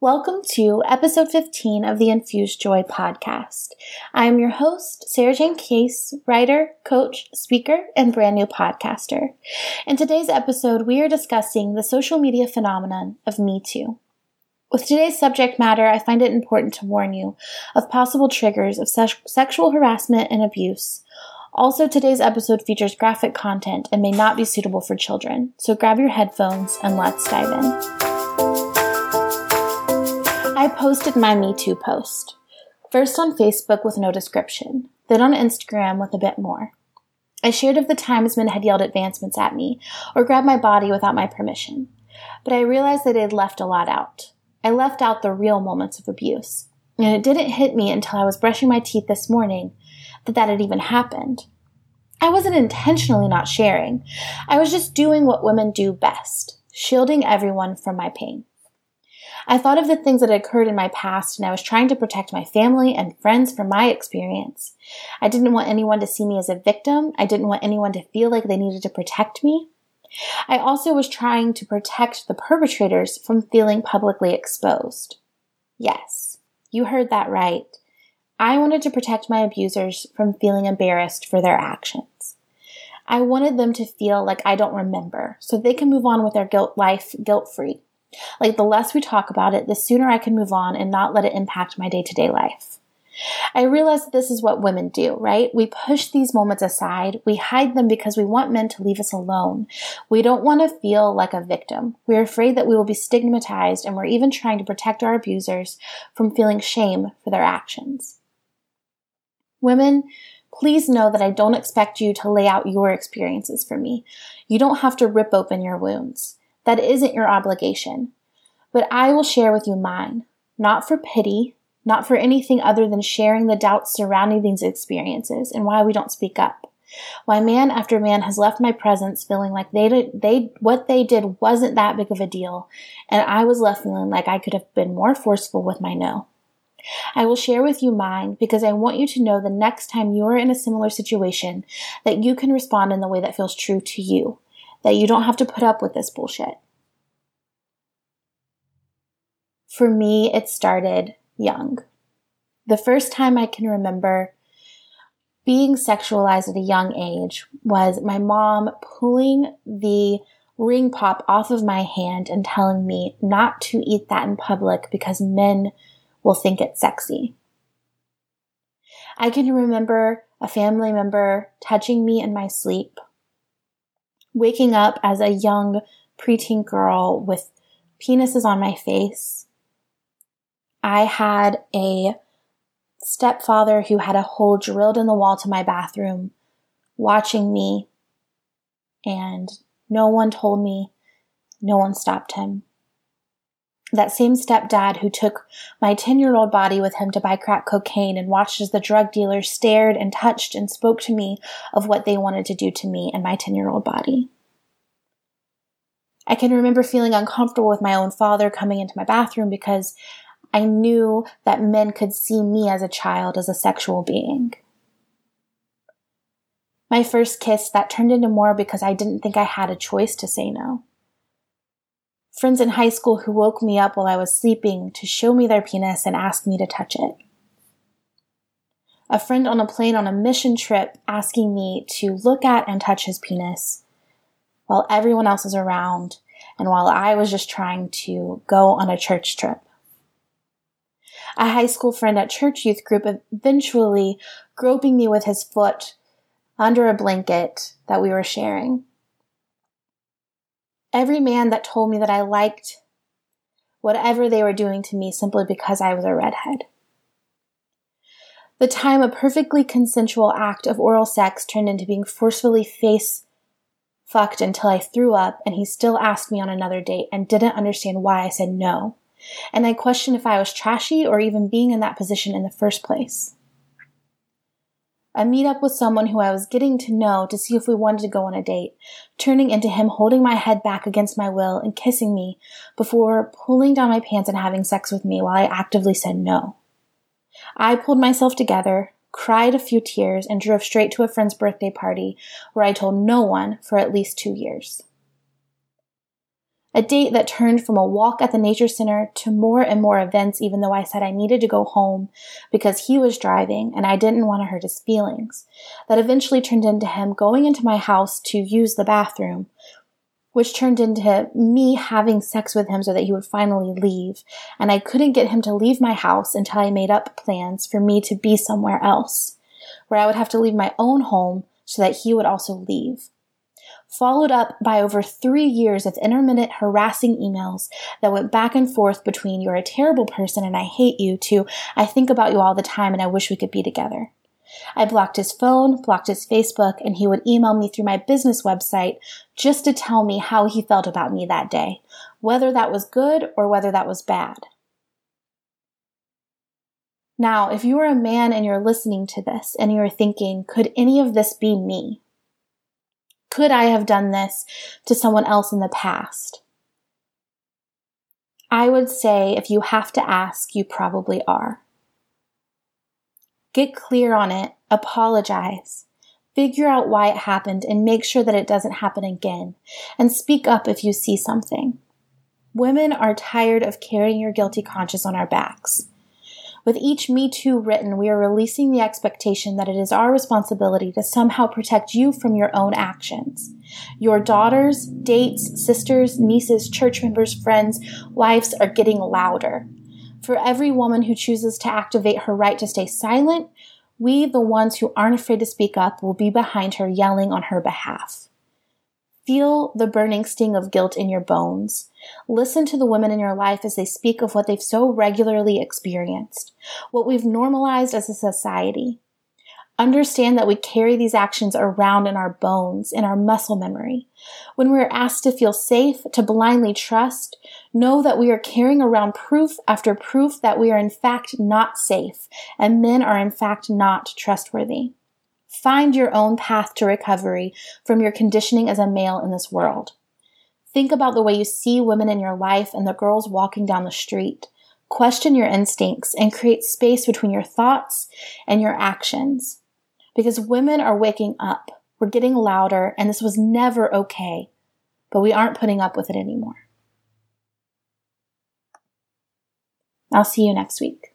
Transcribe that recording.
Welcome to episode 15 of the Infused Joy podcast. I am your host, Sarah Jane Case, writer, coach, speaker, and brand new podcaster. In today's episode, we are discussing the social media phenomenon of Me Too. With today's subject matter, I find it important to warn you of possible triggers of se- sexual harassment and abuse. Also, today's episode features graphic content and may not be suitable for children, so grab your headphones and let's dive in. I posted my Me Too post. First on Facebook with no description, then on Instagram with a bit more. I shared of the times men had yelled advancements at me or grabbed my body without my permission, but I realized that I had left a lot out. I left out the real moments of abuse, and it didn't hit me until I was brushing my teeth this morning that that had even happened. I wasn't intentionally not sharing. I was just doing what women do best, shielding everyone from my pain. I thought of the things that had occurred in my past and I was trying to protect my family and friends from my experience. I didn't want anyone to see me as a victim. I didn't want anyone to feel like they needed to protect me. I also was trying to protect the perpetrators from feeling publicly exposed. Yes, you heard that right. I wanted to protect my abusers from feeling embarrassed for their actions. I wanted them to feel like I don't remember so they can move on with their guilt life guilt free. Like the less we talk about it, the sooner I can move on and not let it impact my day to day life. I realize this is what women do, right? We push these moments aside. We hide them because we want men to leave us alone. We don't want to feel like a victim. We're afraid that we will be stigmatized and we're even trying to protect our abusers from feeling shame for their actions. Women, please know that I don't expect you to lay out your experiences for me. You don't have to rip open your wounds. That isn't your obligation. But I will share with you mine, not for pity, not for anything other than sharing the doubts surrounding these experiences and why we don't speak up. Why man after man has left my presence feeling like they did, they, what they did wasn't that big of a deal, and I was left feeling like I could have been more forceful with my no. I will share with you mine because I want you to know the next time you are in a similar situation that you can respond in the way that feels true to you, that you don't have to put up with this bullshit. For me, it started young. The first time I can remember being sexualized at a young age was my mom pulling the ring pop off of my hand and telling me not to eat that in public because men will think it's sexy. I can remember a family member touching me in my sleep waking up as a young preteen girl with penises on my face. I had a stepfather who had a hole drilled in the wall to my bathroom watching me, and no one told me, no one stopped him. That same stepdad who took my 10 year old body with him to buy crack cocaine and watched as the drug dealers stared and touched and spoke to me of what they wanted to do to me and my 10 year old body. I can remember feeling uncomfortable with my own father coming into my bathroom because I knew that men could see me as a child as a sexual being. My first kiss that turned into more because I didn't think I had a choice to say no friends in high school who woke me up while I was sleeping to show me their penis and ask me to touch it. A friend on a plane on a mission trip asking me to look at and touch his penis while everyone else is around and while I was just trying to go on a church trip. A high school friend at church youth group eventually groping me with his foot under a blanket that we were sharing every man that told me that I liked whatever they were doing to me simply because I was a redhead. The time a perfectly consensual act of oral sex turned into being forcefully face fucked until I threw up and he still asked me on another date and didn't understand why I said no. And I questioned if I was trashy or even being in that position in the first place a meetup with someone who I was getting to know to see if we wanted to go on a date, turning into him holding my head back against my will and kissing me before pulling down my pants and having sex with me while I actively said no. I pulled myself together, cried a few tears, and drove straight to a friend's birthday party where I told no one for at least two years. A date that turned from a walk at the nature center to more and more events, even though I said I needed to go home because he was driving and I didn't want to hurt his feelings. That eventually turned into him going into my house to use the bathroom, which turned into me having sex with him so that he would finally leave. And I couldn't get him to leave my house until I made up plans for me to be somewhere else, where I would have to leave my own home so that he would also leave. Followed up by over three years of intermittent harassing emails that went back and forth between you're a terrible person and I hate you to I think about you all the time and I wish we could be together. I blocked his phone, blocked his Facebook, and he would email me through my business website just to tell me how he felt about me that day, whether that was good or whether that was bad. Now, if you are a man and you're listening to this and you're thinking, could any of this be me? Could I have done this to someone else in the past? I would say if you have to ask, you probably are. Get clear on it, apologize, figure out why it happened, and make sure that it doesn't happen again. And speak up if you see something. Women are tired of carrying your guilty conscience on our backs. With each Me Too written, we are releasing the expectation that it is our responsibility to somehow protect you from your own actions. Your daughters, dates, sisters, nieces, church members, friends, wives are getting louder. For every woman who chooses to activate her right to stay silent, we, the ones who aren't afraid to speak up, will be behind her yelling on her behalf. Feel the burning sting of guilt in your bones. Listen to the women in your life as they speak of what they've so regularly experienced, what we've normalized as a society. Understand that we carry these actions around in our bones, in our muscle memory. When we're asked to feel safe, to blindly trust, know that we are carrying around proof after proof that we are in fact not safe and men are in fact not trustworthy. Find your own path to recovery from your conditioning as a male in this world. Think about the way you see women in your life and the girls walking down the street. Question your instincts and create space between your thoughts and your actions because women are waking up. We're getting louder, and this was never okay, but we aren't putting up with it anymore. I'll see you next week.